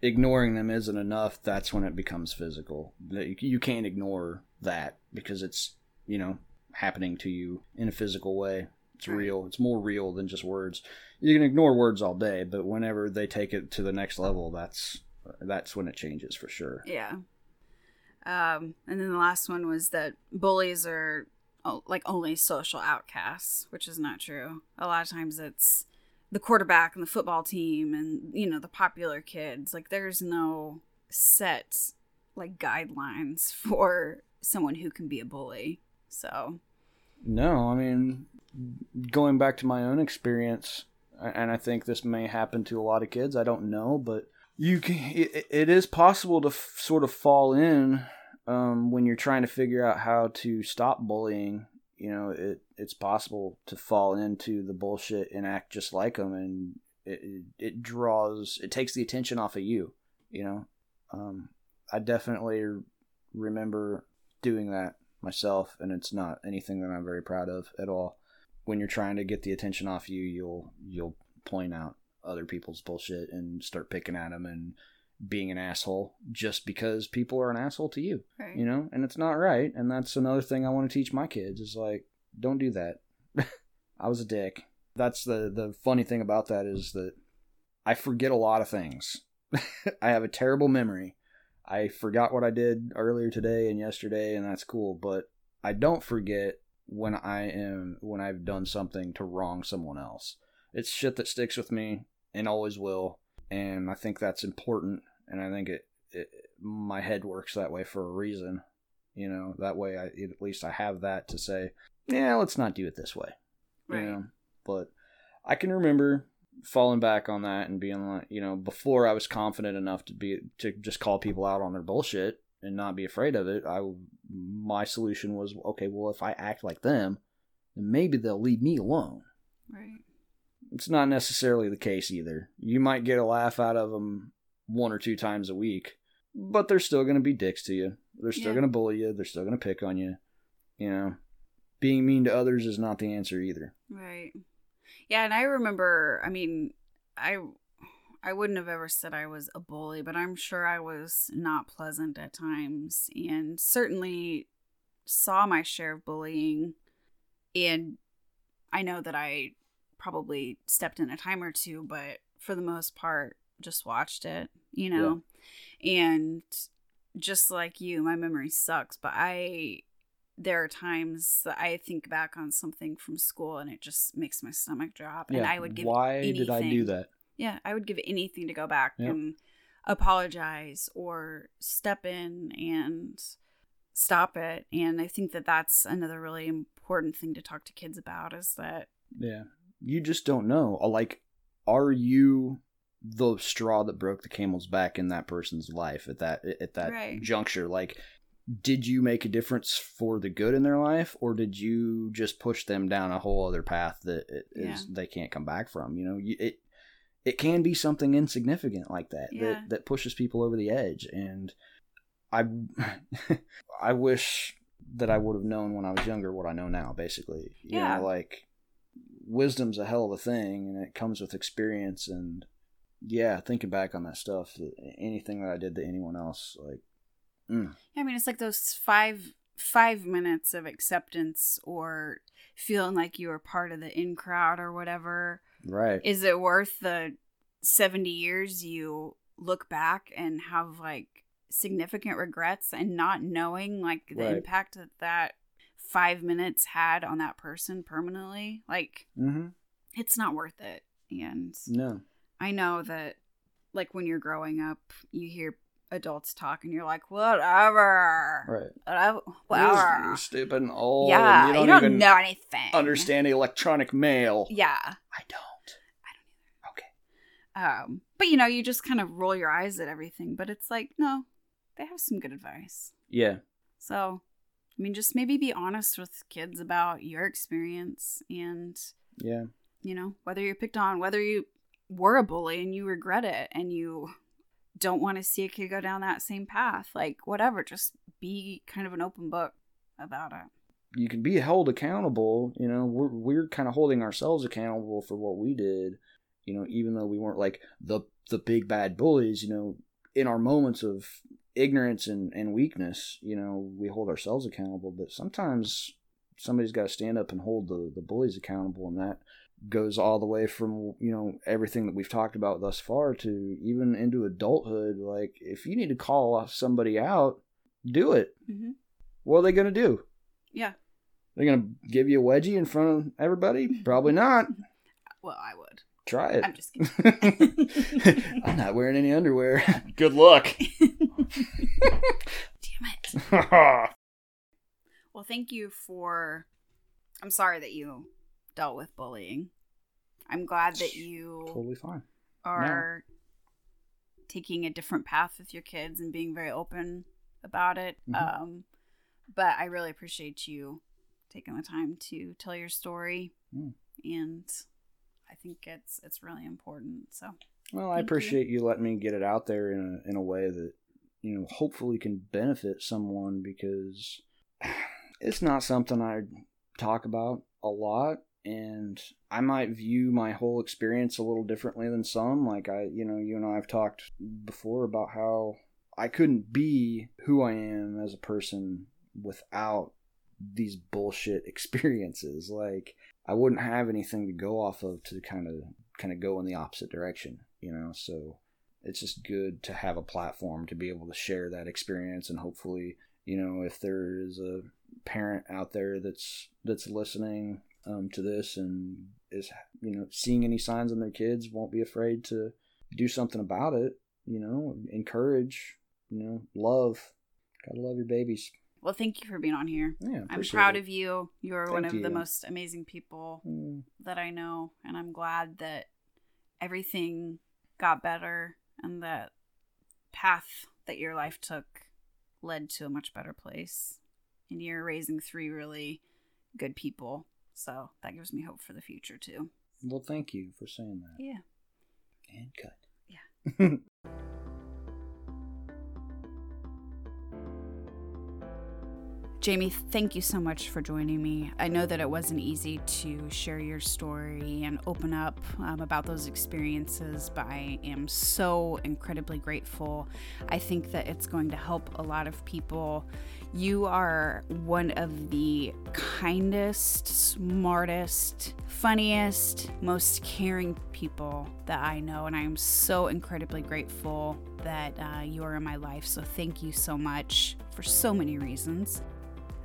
Speaker 2: ignoring them isn't enough, that's when it becomes physical. That You can't ignore that because it's, you know, happening to you in a physical way. It's real. It's more real than just words. You can ignore words all day, but whenever they take it to the next level, that's that's when it changes for sure.
Speaker 1: Yeah. Um, and then the last one was that bullies are oh, like only social outcasts, which is not true. A lot of times it's the quarterback and the football team and, you know, the popular kids. Like there's no set like guidelines for someone who can be a bully. So,
Speaker 2: No, I mean, going back to my own experience, and I think this may happen to a lot of kids. I don't know, but you can. It, it is possible to f- sort of fall in um, when you're trying to figure out how to stop bullying. You know, it it's possible to fall into the bullshit and act just like them, and it it, draws it takes the attention off of you. You know, um, I definitely remember doing that myself, and it's not anything that I'm very proud of at all. When you're trying to get the attention off you, you'll you'll point out other people's bullshit and start picking at them and being an asshole just because people are an asshole to you,
Speaker 1: right.
Speaker 2: you know, and it's not right. And that's another thing I want to teach my kids is like, don't do that. I was a dick. That's the the funny thing about that is that I forget a lot of things. I have a terrible memory. I forgot what I did earlier today and yesterday, and that's cool. But I don't forget when I am when I've done something to wrong someone else. It's shit that sticks with me and always will, and I think that's important. And I think it, it my head works that way for a reason. You know, that way I at least I have that to say, yeah, let's not do it this way.
Speaker 1: right.
Speaker 2: You know, but I can remember falling back on that and being like, you know, before I was confident enough to be to just call people out on their bullshit and not be afraid of it. I my solution was okay. Well, if I act like them, then maybe they'll leave me alone.
Speaker 1: Right.
Speaker 2: It's not necessarily the case either. You might get a laugh out of them one or two times a week, but they're still going to be dicks to you. They're still
Speaker 1: Yeah.
Speaker 2: going to bully you. They're still going to pick on you. You know, being mean to others is not the answer either.
Speaker 1: Right. Yeah, and I remember, I mean, I I wouldn't have ever said I was a bully, but I'm sure I was not pleasant at times and certainly saw my share of bullying and I know that I probably stepped in a time or two, but for the most part just watched it, you know. And just like you, my memory sucks, but I there are times that I think back on something from school and it just makes my stomach drop. And I would give
Speaker 2: Why did I do that?
Speaker 1: Yeah, I would give anything to go back
Speaker 2: Yep.
Speaker 1: and apologize or step in and stop it. And I think that that's another really important thing to talk to kids about is that
Speaker 2: Yeah. You just don't know. Uh, Like, are you the straw that broke the camel's back in that person's life at that at that
Speaker 1: Right.
Speaker 2: juncture? Like, did you make a difference for the good in their life, or did you just push them down a whole other path that it is
Speaker 1: Yeah.
Speaker 2: they can't come back from? You know, it it can be something insignificant like that
Speaker 1: Yeah.
Speaker 2: that that pushes people over the edge, and I I wish that I would have known when I was younger what I know now. Basically, you
Speaker 1: Yeah.
Speaker 2: know, like wisdom's a hell of a thing, and it comes with experience. And yeah, thinking back on that stuff, anything that I did to anyone else, like, mm.
Speaker 1: I mean, it's like those five five minutes of acceptance or feeling like you were part of the in crowd or whatever.
Speaker 2: Right.
Speaker 1: Is it worth the 70 years you look back and have like significant regrets and not knowing like the
Speaker 2: Right.
Speaker 1: impact that that five minutes had on that person permanently? Like,
Speaker 2: Mm-hmm.
Speaker 1: it's not worth it. And
Speaker 2: No.
Speaker 1: I know that, like, when you're growing up, you hear adults talk and you're like, whatever.
Speaker 2: Right.
Speaker 1: Whatever.
Speaker 2: You're, you're stupid and old.
Speaker 1: yeah,
Speaker 2: and
Speaker 1: you
Speaker 2: you
Speaker 1: don't,
Speaker 2: don't, even
Speaker 1: know anything.
Speaker 2: understand electronic mail.
Speaker 1: Yeah.
Speaker 2: I don't. I don't either. Okay.
Speaker 1: Um, but you know, you just kind of roll your eyes at everything. But it's like, no, they have some good advice.
Speaker 2: Yeah.
Speaker 1: So, I mean, just maybe be honest with kids about your experience and,
Speaker 2: Yeah.
Speaker 1: you know, whether you're picked on, whether you were a bully and you regret it and you don't want to see a kid go down that same path. Like, whatever, just be kind of an open book about it.
Speaker 2: you can be held accountable. You know, we're we're kind of holding ourselves accountable for what we did. You know, even though we weren't like the the big bad bullies. You know, in our moments of ignorance and, and weakness, you know, we hold ourselves accountable. But sometimes somebody's got to stand up and hold the the bullies accountable, and that goes all the way from you know everything that we've talked about thus far to even into adulthood. Like, if you need to call somebody out, do it.
Speaker 1: Mm-hmm.
Speaker 2: What are they going to do?
Speaker 1: Yeah.
Speaker 2: They're gonna give you a wedgie in front of everybody? Probably not.
Speaker 1: Well, I would.
Speaker 2: Try it.
Speaker 1: I'm just kidding.
Speaker 2: I'm not wearing any underwear. Good luck.
Speaker 1: Damn it. Well, thank you for. I'm sorry that you dealt with bullying. I'm glad that you
Speaker 2: totally fine.
Speaker 1: are taking a different path with your kids and being very open about it.
Speaker 2: Mhm.
Speaker 1: Um, but I really appreciate you taking the time to tell your story,
Speaker 2: Mm.
Speaker 1: and I think it's it's really important. So
Speaker 2: Well, I
Speaker 1: Thank you.
Speaker 2: appreciate you. letting me get it out there in a in a way that you know hopefully can benefit someone because it's not something I talk about a lot and I might view my whole experience a little differently than some like I you know you and I have talked before about how I couldn't be who I am as a person without these bullshit experiences like I wouldn't have anything to go off of to kind of kind of go in the opposite direction, you know. So it's just good to have a platform to be able to share that experience and hopefully, you know, if there is a parent out there that's that's listening um, to this and is you know seeing any signs in their kids won't be afraid to do something about it you know? Encourage you know love. Gotta love your babies
Speaker 1: well, thank you for being on here.
Speaker 2: yeah
Speaker 1: I'm proud of you. You're one
Speaker 2: Thank
Speaker 1: of the most amazing people
Speaker 2: Mm,
Speaker 1: that I know, and I'm glad that everything got better and that path that your life took led to a much better place. And you're raising three really good people. So that gives me hope for the future too.
Speaker 2: well thank you for saying that
Speaker 1: Yeah.
Speaker 2: and cut
Speaker 1: Yeah. Jamie, thank you so much for joining me. I know that it wasn't easy to share your story and open up um, about those experiences, but I am so incredibly grateful. I think that it's going to help a lot of people. You are one of the kindest, smartest, funniest, most caring people that I know, and I am so incredibly grateful that uh, you are in my life. So, thank you so much for so many reasons.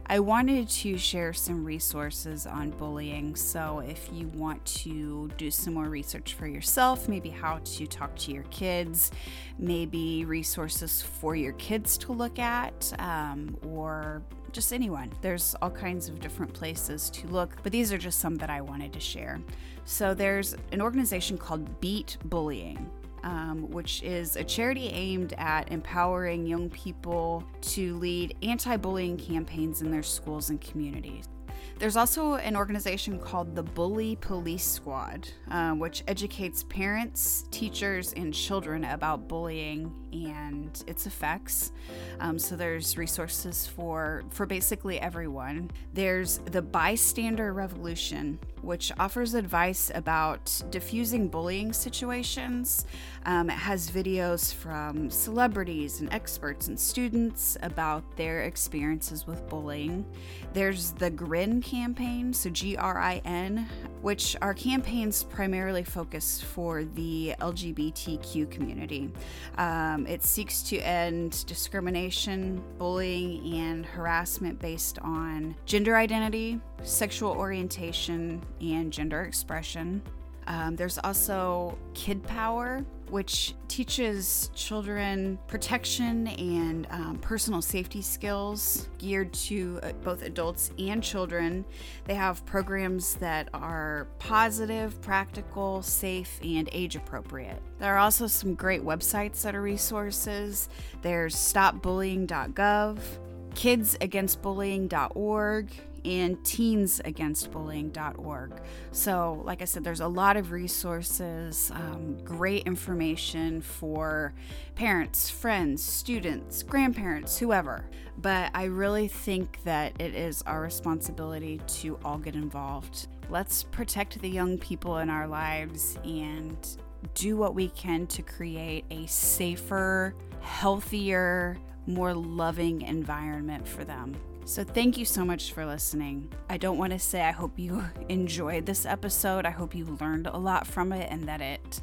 Speaker 1: I wanted to share some resources on bullying. So, if you want to do some more research for yourself, maybe how to talk to your kids, maybe resources for your kids to look at, um, or just anyone, there's all kinds of different places to look, but these are just some that I wanted to share. So, there's an organization called Beat Bullying um, which is a charity aimed at empowering young people to lead anti bullying campaigns in their schools and communities. There's also an organization called the Bully Police Squad, uh, which educates parents, teachers, and children about bullying and its effects. Um, so there's resources for for basically everyone. There's the Bystander Revolution, which offers advice about diffusing bullying situations. Um, it has videos from celebrities and experts and students about their experiences with bullying. There's the GRIN campaign, so G R I N, which are campaigns primarily focused for the LGBTQ community. Um, it seeks to end discrimination, bullying, and harassment based on gender identity, sexual orientation, and gender expression. Um, there's also Kid Power, which teaches children protection and um, personal safety skills geared to uh, both adults and children. They have programs that are positive, practical, safe, and age appropriate. There are also some great websites that are resources. There's stopbullying.gov, kidsagainstbullying.org, and teensagainstbullying.org. So, like I said, there's a lot of resources, um, great information for parents, friends, students, grandparents, whoever. But I really think that it is our responsibility to all get involved. Let's protect the young people in our lives and do what we can to create a safer, healthier, more loving environment for them. So, thank you so much for listening. I don't want to say I hope you enjoyed this episode. I hope you learned a lot from it and that it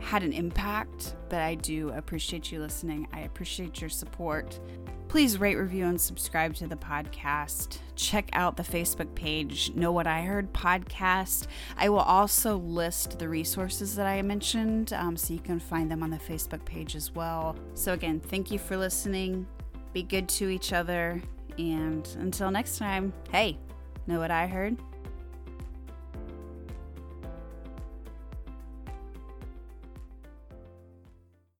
Speaker 1: had an impact, but I do appreciate you listening. I appreciate your support. Please rate, review, and subscribe to the podcast. Check out the Facebook page, Know What I Heard podcast. I will also list the resources that I mentioned um, so you can find them on the Facebook page as well. So, again, thank you for listening. Be good to each other. And until next time, hey, know what I heard?